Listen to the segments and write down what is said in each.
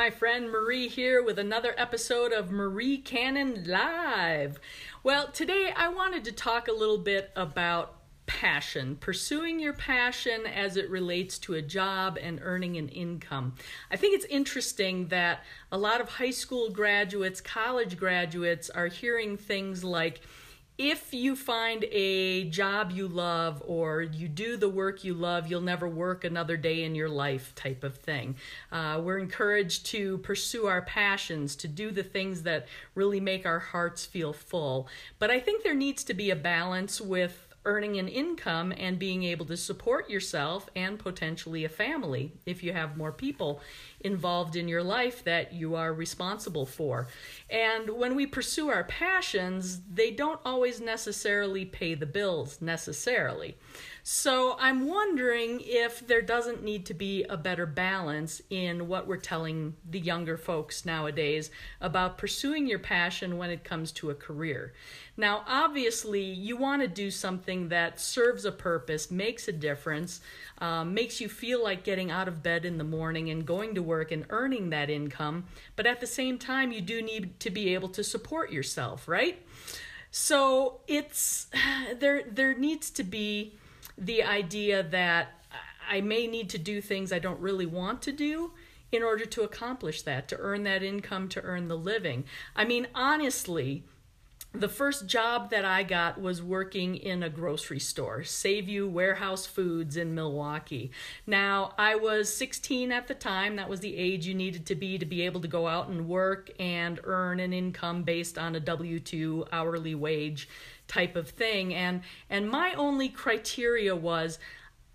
My friend Marie here with another episode of Marie Cannon Live. Well, today I wanted to talk a little bit about passion, pursuing your passion as it relates to a job and earning an income. I think it's interesting that a lot of high school graduates, college graduates are hearing things like, if you find a job you love or you do the work you love, you'll never work another day in your life, type of thing. Uh, we're encouraged to pursue our passions, to do the things that really make our hearts feel full. But I think there needs to be a balance with earning an income and being able to support yourself and potentially a family if you have more people involved in your life that you are responsible for. And when we pursue our passions, they don't always necessarily pay the bills necessarily. So I'm wondering if there doesn't need to be a better balance in what we're telling the younger folks nowadays about pursuing your passion when it comes to a career. Now, obviously, you want to do something that serves a purpose, makes a difference, um, makes you feel like getting out of bed in the morning and going to work and earning that income, but at the same time, you do need to be able to support yourself, right? So it's there. There needs to be the idea that I may need to do things I don't really want to do in order to accomplish that, to earn that income, to earn the living. I mean, honestly, the first job that I got was working in a grocery store, Save You Warehouse Foods in Milwaukee. Now, I was 16 at the time. That was the age you needed to be to be able to go out and work and earn an income based on a W 2 hourly wage type of thing. And, and my only criteria was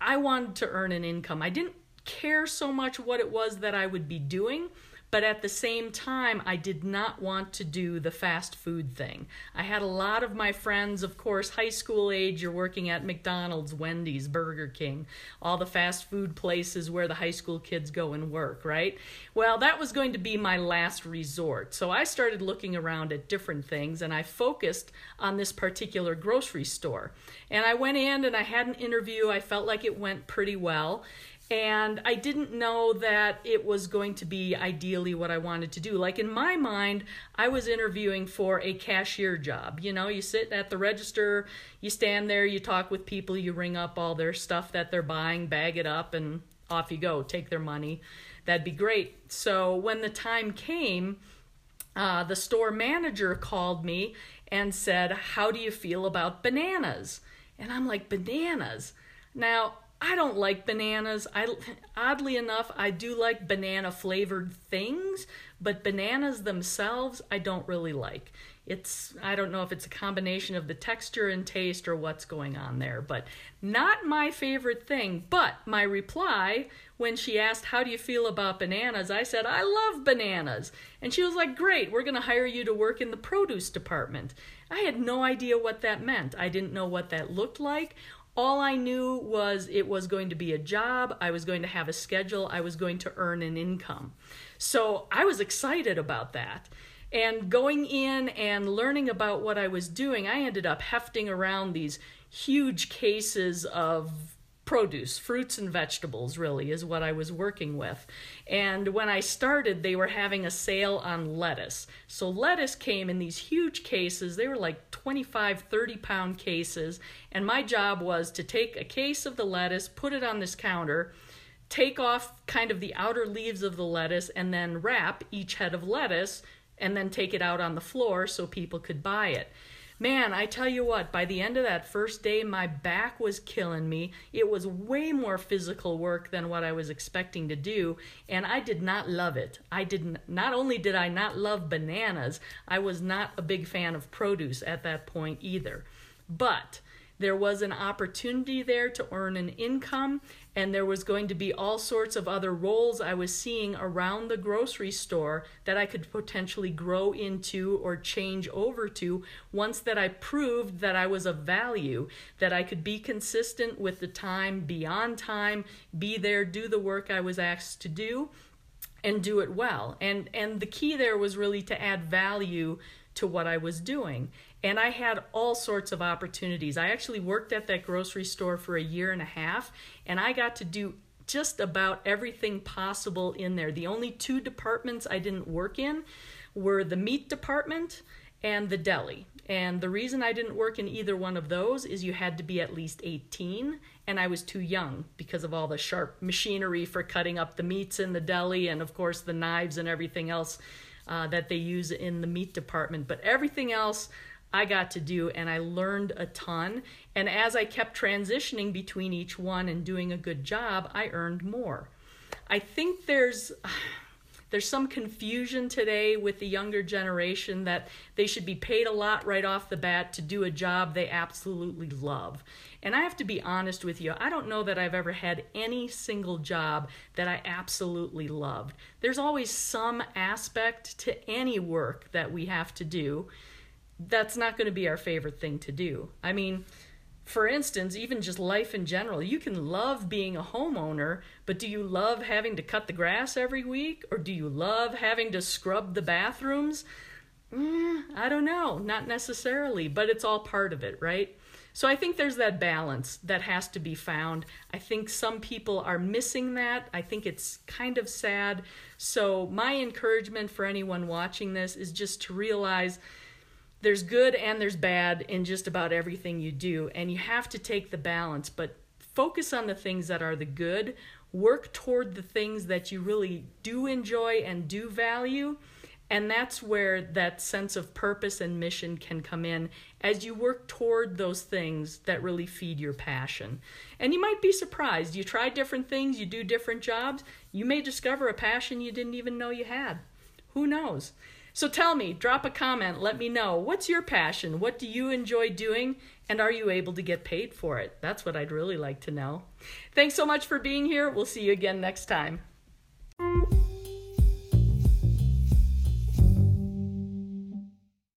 I wanted to earn an income. I didn't care so much what it was that I would be doing. But at the same time, I did not want to do the fast food thing. I had a lot of my friends, of course, high school age, you're working at McDonald's, Wendy's, Burger King, all the fast food places where the high school kids go and work, right? Well, that was going to be my last resort. So I started looking around at different things and I focused on this particular grocery store. And I went in and I had an interview. I felt like it went pretty well and I didn't know that it was going to be ideally what I wanted to do. Like in my mind, I was interviewing for a cashier job. You know, you sit at the register, you stand there, you talk with people, you ring up all their stuff that they're buying, bag it up, and off you go, take their money. That'd be great. So when the time came, uh, the store manager called me and said, How do you feel about bananas? And I'm like, Bananas? Now, I don't like bananas. I oddly enough, I do like banana flavored things, but bananas themselves I don't really like. It's I don't know if it's a combination of the texture and taste or what's going on there, but not my favorite thing. But my reply when she asked, "How do you feel about bananas?" I said, "I love bananas." And she was like, "Great, we're going to hire you to work in the produce department." I had no idea what that meant. I didn't know what that looked like all I knew was it was going to be a job, I was going to have a schedule, I was going to earn an income. So I was excited about that. And going in and learning about what I was doing, I ended up hefting around these huge cases of produce, fruits and vegetables, really, is what I was working with. And when I started, they were having a sale on lettuce. So lettuce came in these huge cases. They were like 25, 30 pound cases. And my job was to take a case of the lettuce, put it on this counter, take off kind of the outer leaves of the lettuce, and then wrap each head of lettuce, and then take it out on the floor so people could buy it. Man, I tell you what, by the end of that first day, my back was killing me. It was way more physical work than what I was expecting to do, and I did not love it. I didn't not only did I not love bananas, I was not a big fan of produce at that point either. But there was an opportunity there to earn an income, and there was going to be all sorts of other roles I was seeing around the grocery store that I could potentially grow into or change over to once that I proved that I was of value, that I could be consistent with the time, beyond time, be there, do the work I was asked to do and do it well. And and the key there was really to add value to what I was doing. And I had all sorts of opportunities. I actually worked at that grocery store for a year and a half, and I got to do just about everything possible in there. The only two departments I didn't work in were the meat department and the deli. And the reason I didn't work in either one of those is you had to be at least 18, and I was too young because of all the sharp machinery for cutting up the meats in the deli, and of course the knives and everything else uh, that they use in the meat department. But everything else I got to do, and I learned a ton. And as I kept transitioning between each one and doing a good job, I earned more. I think there's there's some confusion today with the younger generation that they should be paid a lot right off the bat to do a job they absolutely love. And I have to be honest with you, I don't know that I've ever had any single job that I absolutely loved. There's always some aspect to any work that we have to do that's not going to be our favorite thing to do. I mean, for instance, even just life in general, you can love being a homeowner, but do you love having to cut the grass every week? Or do you love having to scrub the bathrooms? Mm, I don't know, not necessarily, but it's all part of it, right? So I think there's that balance that has to be found. I think some people are missing that. I think it's kind of sad. So my encouragement for anyone watching this is just to realize there's good and there's bad in just about everything you do and you have to take the balance but focus on the things that are the good work toward the things that you really do enjoy and do value and that's where that sense of purpose and mission can come in as you work toward those things that really feed your passion. And you might be surprised. You try different things, you do different jobs, you may discover a passion you didn't even know you had. Who knows? So tell me, drop a comment, let me know. What's your passion? What do you enjoy doing? And are you able to get paid for it? That's what I'd really like to know. Thanks so much for being here. We'll see you again next time.